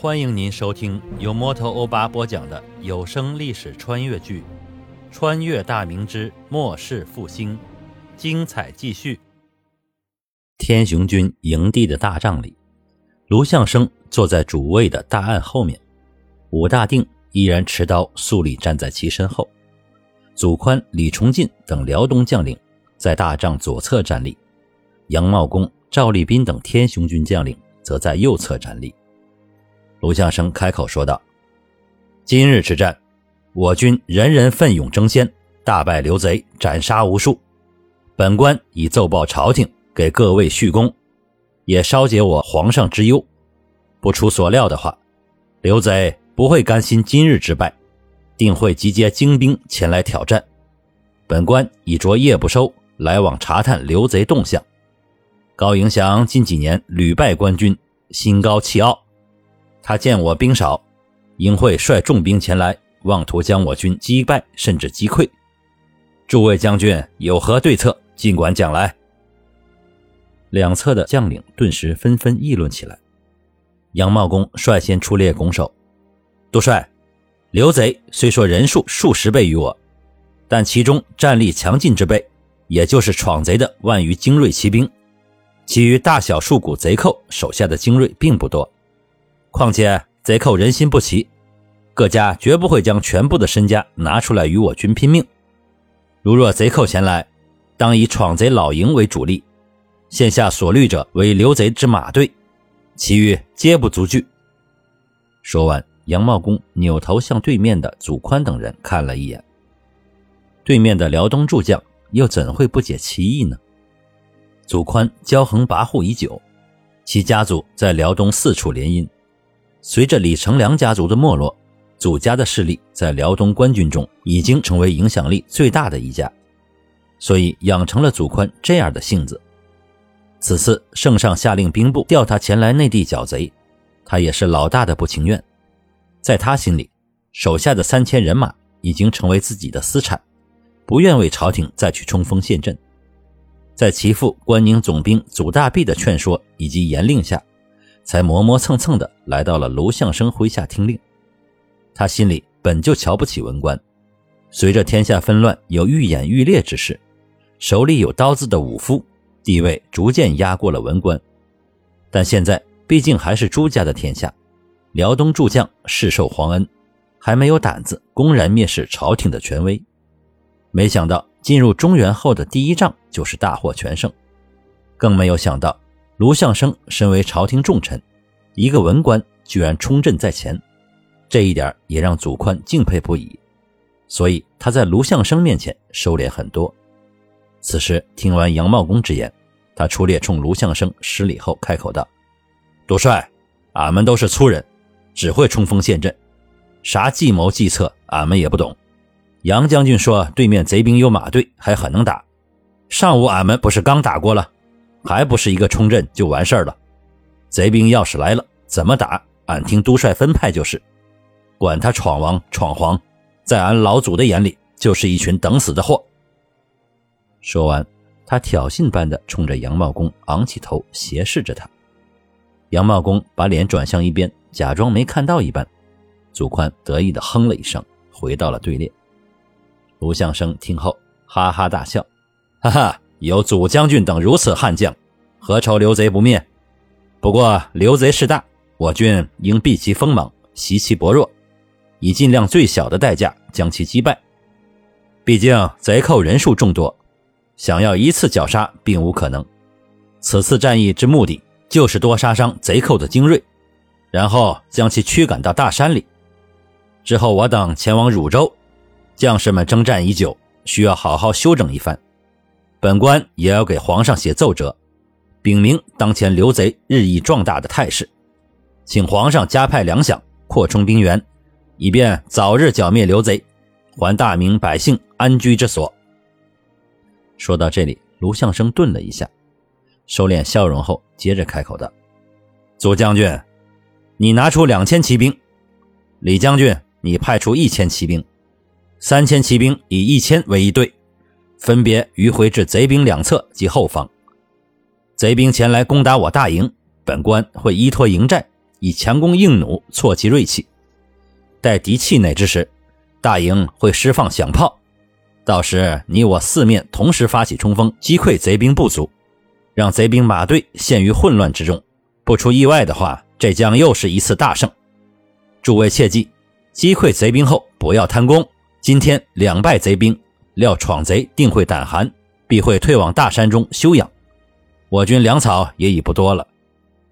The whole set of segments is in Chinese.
欢迎您收听由摩托欧巴播讲的有声历史穿越剧《穿越大明之末世复兴》，精彩继续。天雄军营地的大帐里，卢象升坐在主位的大案后面，武大定依然持刀肃立站在其身后，祖宽、李崇进等辽东将领在大帐左侧站立，杨茂公、赵立斌等天雄军将领则在右侧站立。卢象升开口说道：“今日之战，我军人人奋勇争先，大败刘贼，斩杀无数。本官已奏报朝廷，给各位续功，也稍解我皇上之忧。不出所料的话，刘贼不会甘心今日之败，定会集结精兵前来挑战。本官已着夜不收，来往查探刘贼动向。高迎祥近几年屡败官军，心高气傲。”他见我兵少，应会率重兵前来，妄图将我军击败甚至击溃。诸位将军有何对策？尽管讲来。两侧的将领顿时纷纷议论起来。杨茂公率先出列拱手：“督帅，刘贼虽说人数数十倍于我，但其中战力强劲之辈，也就是闯贼的万余精锐骑兵，其余大小数股贼寇手下的精锐并不多。”况且贼寇人心不齐，各家绝不会将全部的身家拿出来与我军拼命。如若贼寇前来，当以闯贼老营为主力，现下所虑者为刘贼之马队，其余皆不足惧。说完，杨茂公扭头向对面的祖宽等人看了一眼。对面的辽东诸将又怎会不解其意呢？祖宽骄横跋扈已久，其家族在辽东四处联姻。随着李成梁家族的没落，祖家的势力在辽东官军中已经成为影响力最大的一家，所以养成了祖宽这样的性子。此次圣上下令兵部调他前来内地剿贼，他也是老大的不情愿。在他心里，手下的三千人马已经成为自己的私产，不愿为朝廷再去冲锋陷阵。在其父关宁总兵祖大弼的劝说以及严令下。才磨磨蹭蹭的来到了卢象升麾下听令。他心里本就瞧不起文官，随着天下纷乱有愈演愈烈之势，手里有刀子的武夫地位逐渐压过了文官。但现在毕竟还是朱家的天下，辽东诸将世受皇恩，还没有胆子公然蔑视朝廷的权威。没想到进入中原后的第一仗就是大获全胜，更没有想到。卢象升身为朝廷重臣，一个文官居然冲阵在前，这一点也让祖宽敬佩不已。所以他在卢象升面前收敛很多。此时听完杨茂公之言，他出列冲卢象升施礼后开口道：“督帅，俺们都是粗人，只会冲锋陷阵，啥计谋计策俺们也不懂。杨将军说对面贼兵有马队，还很能打。上午俺们不是刚打过了？”还不是一个冲阵就完事儿了，贼兵要是来了，怎么打？俺听督帅分派就是，管他闯王闯皇，在俺老祖的眼里就是一群等死的货。说完，他挑衅般的冲着杨茂公昂起头，斜视着他。杨茂公把脸转向一边，假装没看到一般。祖宽得意的哼了一声，回到了队列。卢相生听后哈哈大笑，哈哈。有祖将军等如此悍将，何愁刘贼不灭？不过刘贼势大，我军应避其锋芒，袭其薄弱，以尽量最小的代价将其击败。毕竟贼寇人数众多，想要一次绞杀并无可能。此次战役之目的，就是多杀伤贼寇的精锐，然后将其驱赶到大山里。之后我等前往汝州，将士们征战已久，需要好好休整一番。本官也要给皇上写奏折，禀明当前刘贼日益壮大的态势，请皇上加派粮饷，扩充兵员，以便早日剿灭刘贼，还大明百姓安居之所。说到这里，卢相生顿了一下，收敛笑容后，接着开口道：“祖将军，你拿出两千骑兵；李将军，你派出一千骑兵，三千骑兵以一千为一队。”分别迂回至贼兵两侧及后方，贼兵前来攻打我大营，本官会依托营寨以强攻硬弩，挫其锐气。待敌气馁之时，大营会释放响炮，到时你我四面同时发起冲锋，击溃贼兵不足，让贼兵马队陷于混乱之中。不出意外的话，这将又是一次大胜。诸位切记，击溃贼兵后不要贪功。今天两败贼兵，料闯贼定会胆寒，必会退往大山中休养。我军粮草也已不多了，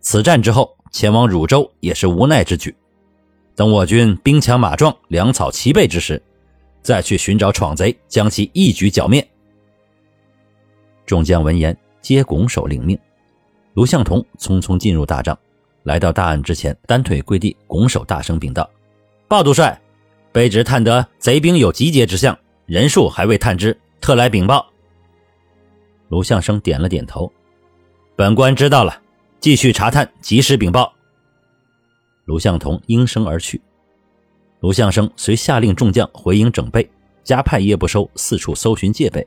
此战之后前往汝州也是无奈之举。等我军兵强马壮、粮草齐备之时，再去寻找闯贼，将其一举剿灭。众将闻言，皆拱手领命。卢向同匆匆进入大帐，来到大案之前，单腿跪地，拱手大声禀道：“鲍督帅，卑职探得贼兵有集结之象，人数还未探知，特来禀报。”卢相生点了点头。本官知道了，继续查探，及时禀报。卢向同应声而去。卢相生随下令众将回营整备，加派叶不收四处搜寻戒备。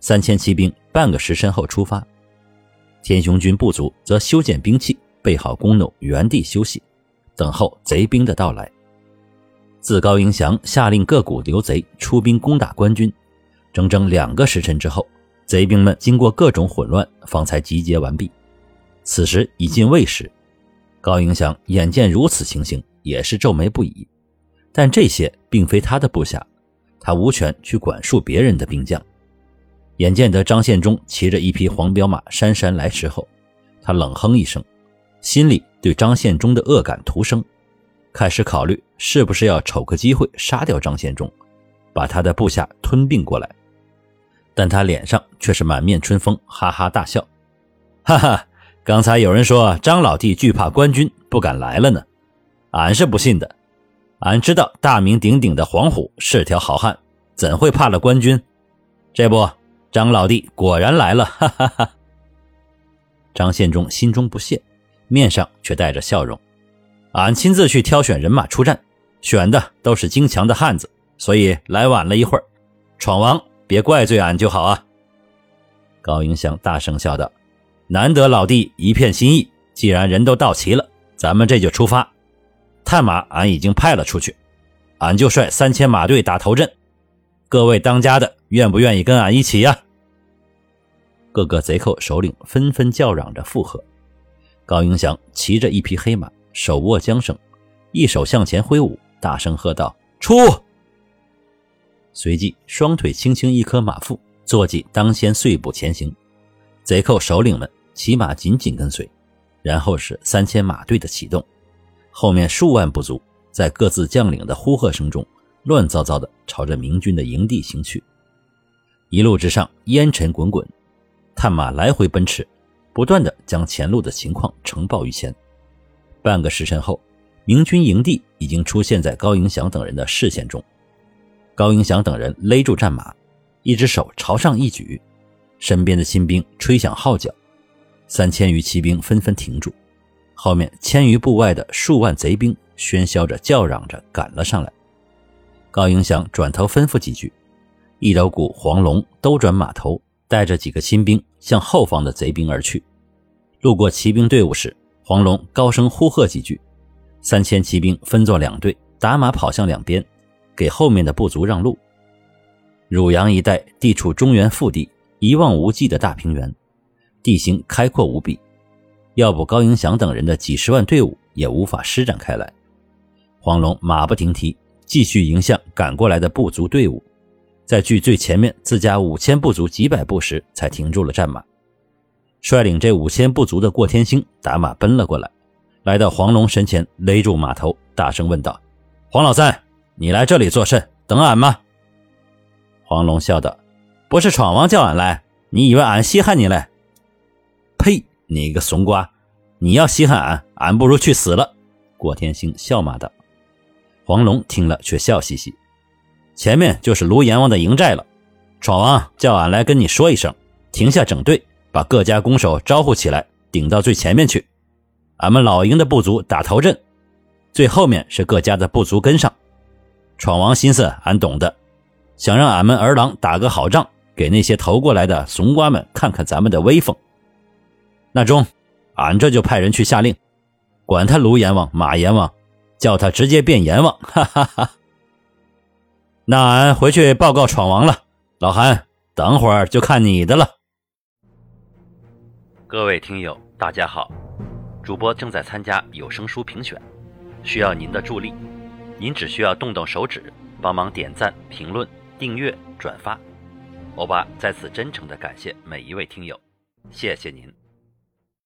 三千骑兵半个时辰后出发，天雄军部族则修建兵器，备好弓弩，原地休息，等候贼兵的到来。自高迎祥下令各股刘贼出兵攻打官军，整整两个时辰之后。贼兵们经过各种混乱，方才集结完毕。此时已近未时，高迎祥眼见如此情形，也是皱眉不已。但这些并非他的部下，他无权去管束别人的兵将。眼见得张献忠骑着一匹黄骠马姗姗来迟后，他冷哼一声，心里对张献忠的恶感徒生，开始考虑是不是要瞅个机会杀掉张献忠，把他的部下吞并过来。但他脸上却是满面春风，哈哈大笑，哈哈！刚才有人说张老弟惧怕官军，不敢来了呢，俺是不信的。俺知道大名鼎鼎的黄虎是条好汉，怎会怕了官军？这不，张老弟果然来了，哈哈哈！张献忠心中不屑，面上却带着笑容。俺亲自去挑选人马出战，选的都是精强的汉子，所以来晚了一会儿。闯王。别怪罪俺就好啊！高迎祥大声笑道：“难得老弟一片心意，既然人都到齐了，咱们这就出发。探马俺已经派了出去，俺就率三千马队打头阵。各位当家的，愿不愿意跟俺一起呀？”各个贼寇首领纷纷叫嚷着附和。高迎祥骑着一匹黑马，手握缰绳，一手向前挥舞，大声喝道：“出！”随即，双腿轻轻一磕马腹，坐骑当先碎步前行。贼寇首领们骑马紧紧跟随，然后是三千马队的启动。后面数万部族在各自将领的呼喝声中，乱糟糟的朝着明军的营地行去。一路之上，烟尘滚滚，探马来回奔驰，不断的将前路的情况呈报于前。半个时辰后，明军营地已经出现在高迎祥等人的视线中。高迎祥等人勒住战马，一只手朝上一举，身边的新兵吹响号角，三千余骑兵纷纷停住，后面千余步外的数万贼兵喧嚣着叫嚷着赶了上来。高迎祥转头吩咐几句，一斗鼓黄龙兜转马头，带着几个新兵向后方的贼兵而去。路过骑兵队伍时，黄龙高声呼喝几句，三千骑兵分作两队，打马跑向两边。给后面的部族让路。汝阳一带地处中原腹地，一望无际的大平原，地形开阔无比，要不高迎祥等人的几十万队伍也无法施展开来。黄龙马不停蹄，继续迎向赶过来的部族队伍，在距最前面自家五千部族几百步时，才停住了战马。率领这五千部族的过天星打马奔了过来，来到黄龙身前，勒住马头，大声问道：“黄老三。”你来这里作甚？等俺吗？黄龙笑道：“不是闯王叫俺来，你以为俺稀罕你嘞？”呸！你个怂瓜！你要稀罕俺，俺不如去死了。”过天星笑骂道。黄龙听了却笑嘻嘻：“前面就是卢阎王的营寨了，闯王叫俺来跟你说一声，停下整队，把各家弓手招呼起来，顶到最前面去。俺们老营的部族打头阵，最后面是各家的部族跟上。”闯王心思俺懂得，想让俺们儿郎打个好仗，给那些投过来的怂瓜们看看咱们的威风。那中，俺这就派人去下令，管他卢阎王、马阎王，叫他直接变阎王！哈哈哈。那俺回去报告闯王了。老韩，等会儿就看你的了。各位听友，大家好，主播正在参加有声书评选，需要您的助力。您只需要动动手指，帮忙点赞、评论、订阅、转发。欧巴在此真诚的感谢每一位听友，谢谢您。